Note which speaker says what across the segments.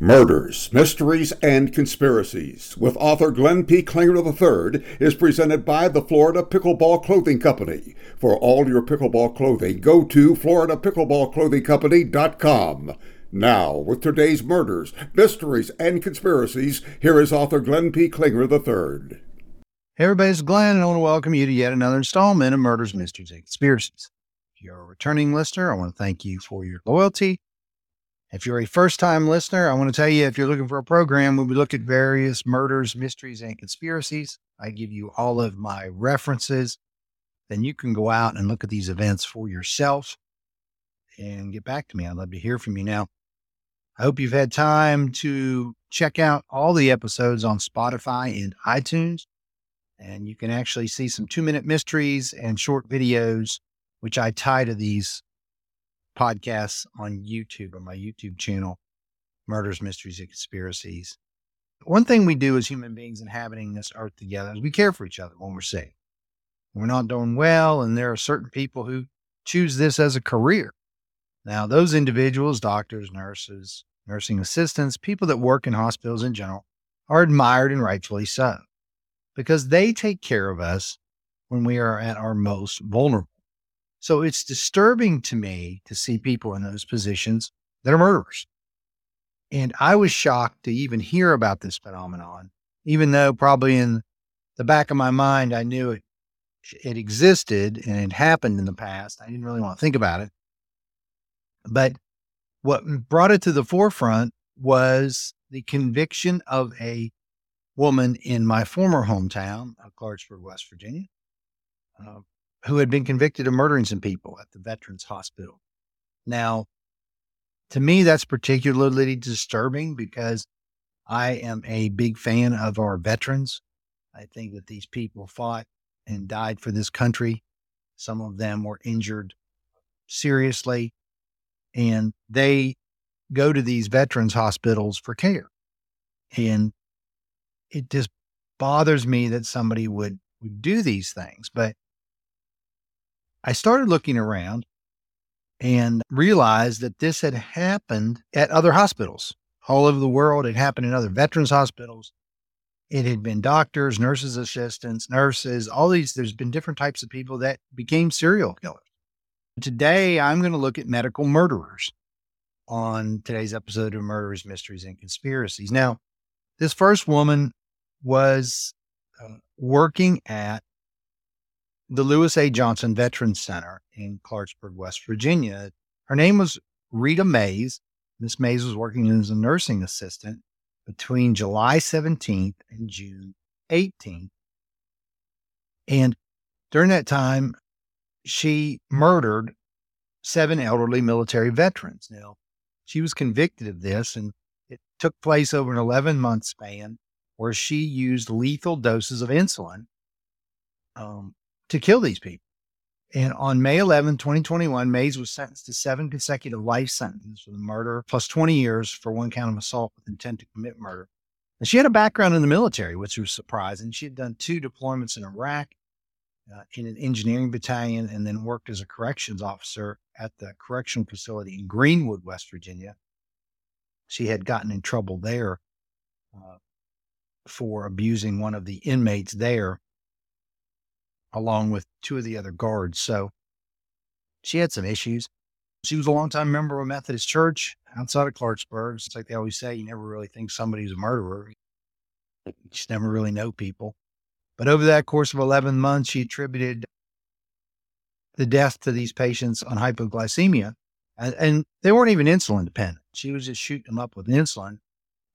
Speaker 1: Murders, Mysteries, and Conspiracies with author Glenn P. Clinger III is presented by the Florida Pickleball Clothing Company. For all your pickleball clothing, go to floridapickleballclothingcompany.com. Now, with today's murders, mysteries, and conspiracies, here is author Glenn P. Clinger III.
Speaker 2: Hey everybody, it's Glenn, and I want to welcome you to yet another installment of Murders, Mysteries, and Conspiracies. If you're a returning listener, I want to thank you for your loyalty if you're a first time listener, I want to tell you if you're looking for a program where we look at various murders, mysteries, and conspiracies, I give you all of my references. Then you can go out and look at these events for yourself and get back to me. I'd love to hear from you now. I hope you've had time to check out all the episodes on Spotify and iTunes. And you can actually see some two minute mysteries and short videos, which I tie to these podcasts on YouTube on my YouTube channel, Murders, Mysteries, and Conspiracies. One thing we do as human beings inhabiting this earth together is we care for each other when we're sick. When we're not doing well, and there are certain people who choose this as a career. Now, those individuals, doctors, nurses, nursing assistants, people that work in hospitals in general, are admired and rightfully so because they take care of us when we are at our most vulnerable. So it's disturbing to me to see people in those positions that are murderers. And I was shocked to even hear about this phenomenon, even though probably in the back of my mind, I knew it, it existed and it happened in the past. I didn't really want to think about it. But what brought it to the forefront was the conviction of a woman in my former hometown of Clarksburg, West Virginia, uh, who had been convicted of murdering some people at the Veterans Hospital. Now, to me, that's particularly disturbing because I am a big fan of our veterans. I think that these people fought and died for this country. Some of them were injured seriously, and they go to these veterans hospitals for care. And it just bothers me that somebody would, would do these things. But I started looking around and realized that this had happened at other hospitals all over the world. It happened in other veterans hospitals. It had been doctors, nurses, assistants, nurses, all these. There's been different types of people that became serial killers. Today, I'm going to look at medical murderers on today's episode of Murderers, Mysteries, and Conspiracies. Now, this first woman was uh, working at the Louis A. Johnson Veterans Center in Clarksburg, West Virginia. Her name was Reta Mays. Miss Mays was working as a nursing assistant between July 17th and June 18th. And during that time, she murdered seven elderly military veterans. Now, she was convicted of this, and it took place over an 11 month span where she used lethal doses of insulin um, to kill these people. And on May 11, 2021, Mays was sentenced to seven consecutive life sentences for the murder, plus 20 years for one count of assault with intent to commit murder. And she had a background in the military, which was surprising. She had done two deployments in Iraq uh, in an engineering battalion and then worked as a corrections officer at the correctional facility in Greenwood, West Virginia. She had gotten in trouble there uh, for abusing one of the inmates there along with two of the other guards. So she had some issues. She was a longtime member of a Methodist church outside of Clarksburg. It's like they always say, you never really think somebody's a murderer. You just never really know people. But over that course of 11 months, she attributed the death to these patients on hypoglycemia. And, and they weren't even insulin dependent. She was just shooting them up with insulin,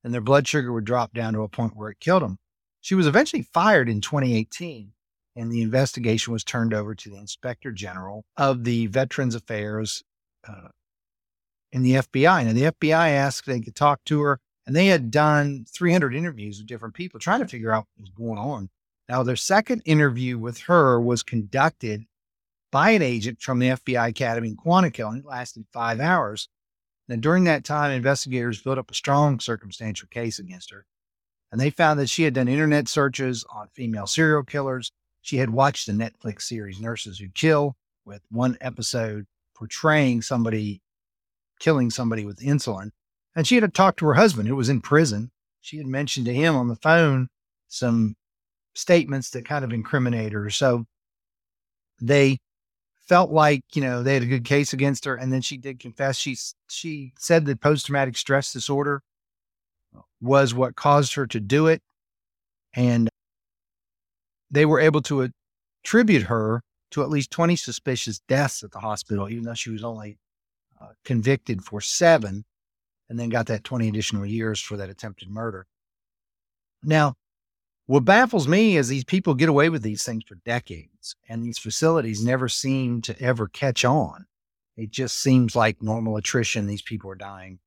Speaker 2: and their blood sugar would drop down to a point where it killed them. She was eventually fired in 2018 and the investigation was turned over to the inspector general of the Veterans Affairs uh, in the FBI. And the FBI asked they could talk to her, and they had done 300 interviews with different people trying to figure out what was going on. Now, their second interview with her was conducted by an agent from the FBI Academy in Quantico, and it lasted five hours. Now, during that time, investigators built up a strong circumstantial case against her, and they found that she had done internet searches on female serial killers she had watched the Netflix series Nurses Who Kill, with one episode portraying somebody killing somebody with insulin. And she had talked to her husband who was in prison. She had mentioned to him on the phone some statements that kind of incriminate her. So they felt like, you know, they had a good case against her. And then she did confess. She, she said that post traumatic stress disorder was what caused her to do it. And they were able to attribute her to at least 20 suspicious deaths at the hospital, even though she was only uh, convicted for seven and then got that 20 additional years for that attempted murder. Now, what baffles me is these people get away with these things for decades, and these facilities never seem to ever catch on. It just seems like normal attrition. These people are dying.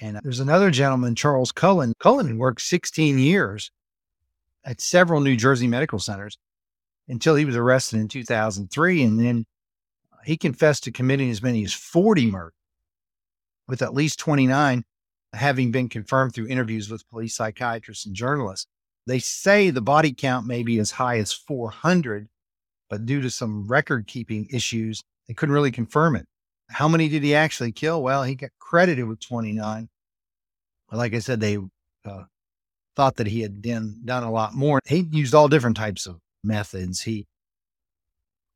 Speaker 2: And uh, there's another gentleman, Charles Cullen. Cullen worked 16 years at several New Jersey medical centers until he was arrested in 2003. And then he confessed to committing as many as 40 murders, with at least 29 having been confirmed through interviews with police psychiatrists and journalists. They say the body count may be as high as 400, but due to some record keeping issues, they couldn't really confirm it. How many did he actually kill? Well, he got credited with 29. But Like I said, they uh, thought that he had done, done a lot more. He used all different types of methods. He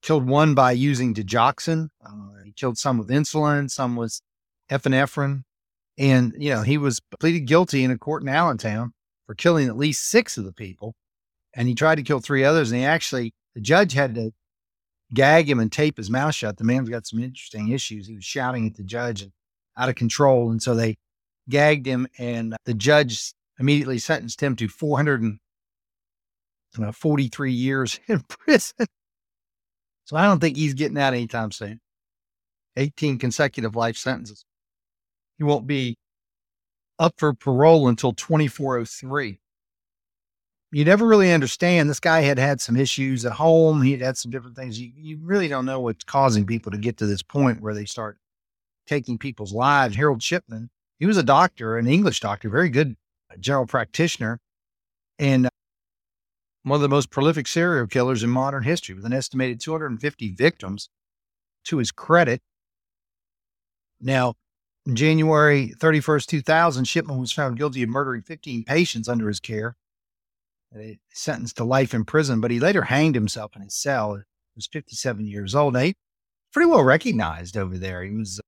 Speaker 2: killed one by using digoxin. Uh, he killed some with insulin, some with epinephrine. And, you know, he was pleaded guilty in a court in Allentown for killing at least six of the people. And he tried to kill three others. And he actually, the judge had to gag him and tape his mouth shut. The man's got some interesting issues. He was shouting at the judge and out of control. And so they gagged him. And the judge immediately sentenced him to 443 years in prison. So I don't think he's getting out anytime soon. 18 consecutive life sentences. He won't be up for parole until 2403. You never really understand. This guy had had some issues at home. He had had some different things. You, you really don't know what's causing people to get to this point where they start taking people's lives. Harold Shipman, he was a doctor, an English doctor, very good general practitioner, and uh, one of the most prolific serial killers in modern history with an estimated 250 victims to his credit. Now, January 31st, 2000, Shipman was found guilty of murdering 15 patients under his care. Sentenced to life in prison, but he later hanged himself in his cell. He was 57 years old. Now, he pretty well recognized over there. He was uh,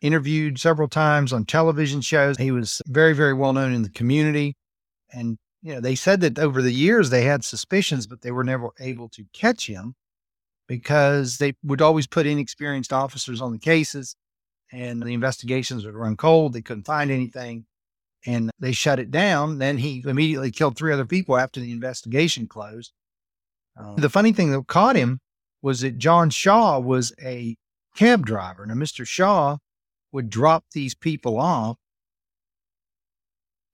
Speaker 2: interviewed several times on television shows. He was very, very well known in the community. And, you know, they said that over the years they had suspicions, but they were never able to catch him because they would always put inexperienced officers on the cases and the investigations would run cold. They couldn't find anything and they shut it down. Then he immediately killed three other people after the investigation closed. Um, the funny thing that caught him was that John Shaw was a cab driver. Now, Mr. Shaw would drop these people off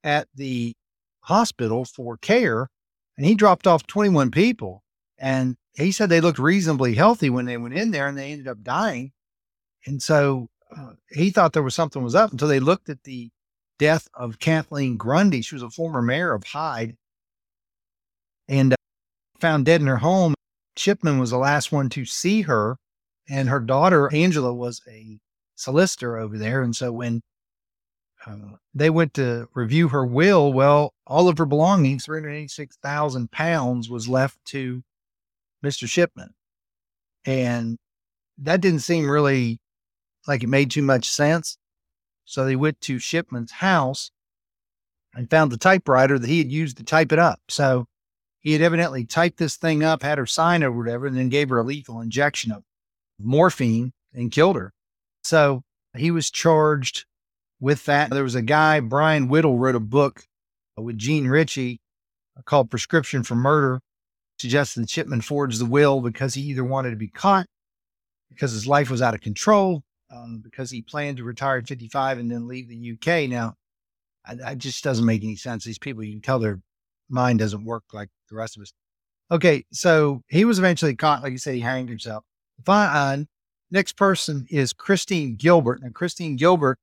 Speaker 2: at the hospital for care, and he dropped off 21 people. And he said they looked reasonably healthy when they went in there and they ended up dying. And so uh, he thought there was something was up until they looked at the death of Kathleen Grundy. She was a former mayor of Hyde and uh, found dead in her home. Shipman was the last one to see her, and her daughter, Angela, was a solicitor over there. And so when uh, they went to review her will, well, all of her belongings, 386,000 pounds, was left to Mr. Shipman. And that didn't seem really like it made too much sense. So they went to Shipman's house and found the typewriter that he had used to type it up. So he had evidently typed this thing up, had her sign or whatever, and then gave her a lethal injection of morphine and killed her. So he was charged with that. There was a guy, Brian Whittle, wrote a book with Jean Ritchie called Prescription for Murder, suggested that Shipman forged the will because he either wanted to be caught, because his life was out of control, um, because he planned to retire at 55 and then leave the UK. Now, it just doesn't make any sense. These people, you can tell their mind doesn't work like the rest of us. Okay, so he was eventually caught. Like you said, he hanged himself. Fine. Next person is Christine Gilbert. And Christine Gilbert,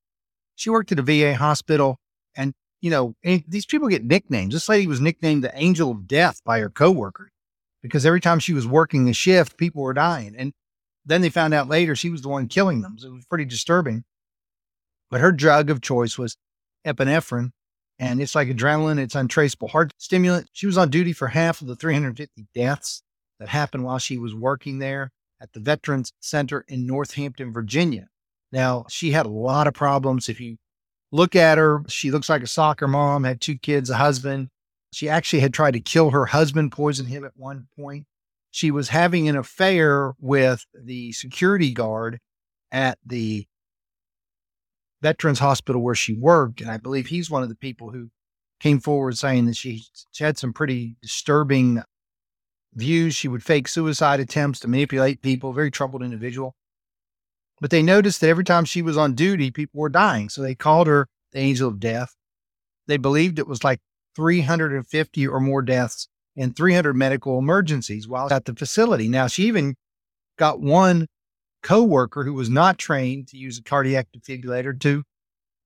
Speaker 2: she worked at a VA hospital. And, you know, these people get nicknames. This lady was nicknamed the Angel of Death by her coworkers because every time she was working a shift, people were dying. And then they found out later she was the one killing them. So it was pretty disturbing. But her drug of choice was epinephrine, and it's like adrenaline. It's untraceable heart stimulant. She was on duty for half of the 350 deaths that happened while she was working there at the Veterans Center in Northampton, Virginia. Now, she had a lot of problems. If you look at her, she looks like a soccer mom, had two kids, a husband. She actually had tried to kill her husband, poison him at one point. She was having an affair with the security guard at the Veterans Hospital where she worked. And I believe he's one of the people who came forward saying that she, she had some pretty disturbing views. She would fake suicide attempts to manipulate people, very troubled individual. But they noticed that every time she was on duty, people were dying. So they called her the angel of death. They believed it was like 350 or more deaths and 300 medical emergencies while at the facility. Now, she even got one coworker who was not trained to use a cardiac defibrillator to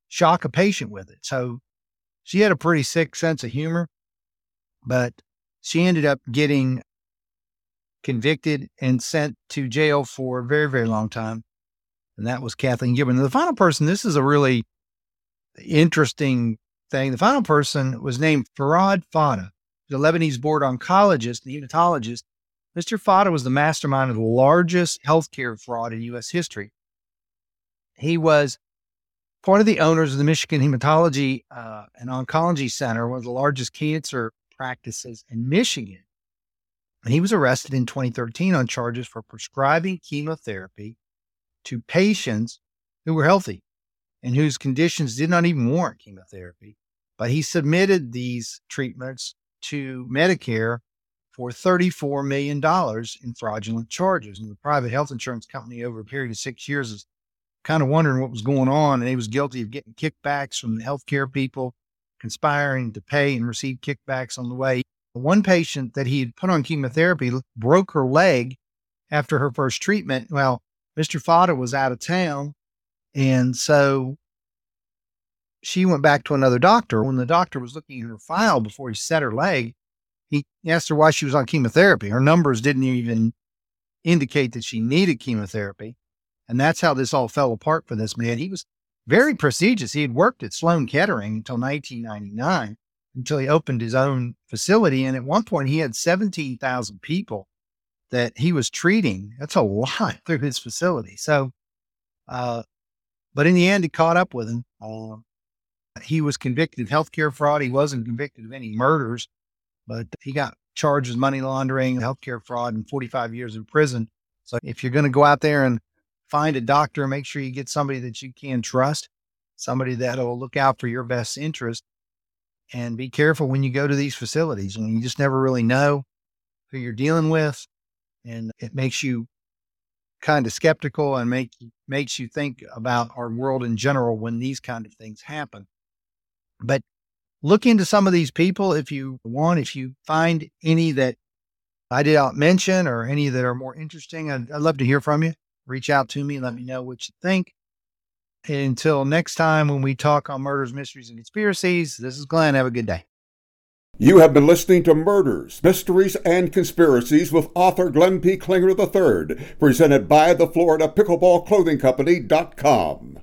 Speaker 2: shock a patient with it. So she had a pretty sick sense of humor, but she ended up getting convicted and sent to jail for a very, very long time. And that was Kathleen Gibbon. The final person, this is a really interesting thing. The final person was named Farid Fata, the Lebanese board oncologist and hematologist Mr. Fada was the mastermind of the largest healthcare fraud in U.S. history. He was part of the owners of the Michigan Hematology uh, and Oncology Center, one of the largest cancer practices in Michigan. And he was arrested in 2013 on charges for prescribing chemotherapy to patients who were healthy and whose conditions did not even warrant chemotherapy. But he submitted these treatments to Medicare for $34 million in fraudulent charges. And the private health insurance company, over a period of six years, is kind of wondering what was going on. And he was guilty of getting kickbacks from the healthcare people, conspiring to pay and receive kickbacks on the way. One patient that he had put on chemotherapy broke her leg after her first treatment. Well, Mr. Fata was out of town. And so she went back to another doctor. When the doctor was looking at her file before he set her leg, he asked her why she was on chemotherapy. Her numbers didn't even indicate that she needed chemotherapy. And that's how this all fell apart for this man. He was very prestigious. He had worked at Sloan Kettering until 1999, until he opened his own facility. And at one point, he had 17,000 people that he was treating. That's a lot through his facility. So, uh, but in the end, he caught up with him. Uh, he was convicted of healthcare fraud. He wasn't convicted of any murders but he got charged with money laundering, healthcare fraud, and 45 years in prison. So if you're going to go out there and find a doctor, make sure you get somebody that you can trust, somebody that'll look out for your best interest. And be careful when you go to these facilities. Mean, you just never really know who you're dealing with. And it makes you kind of skeptical and make makes you think about our world in general when these kind of things happen. But look into some of these people if you want. If you find any that I did not mention or any that are more interesting, I'd, I'd love to hear from you. Reach out to me and let me know what you think. Until next time, when we talk on murders, mysteries, and conspiracies, this is Glenn. Have a good day.
Speaker 1: You have been listening to Murders, Mysteries, and Conspiracies with author Glenn P. Clinger III, presented by the Florida Pickleball Clothing Company.com.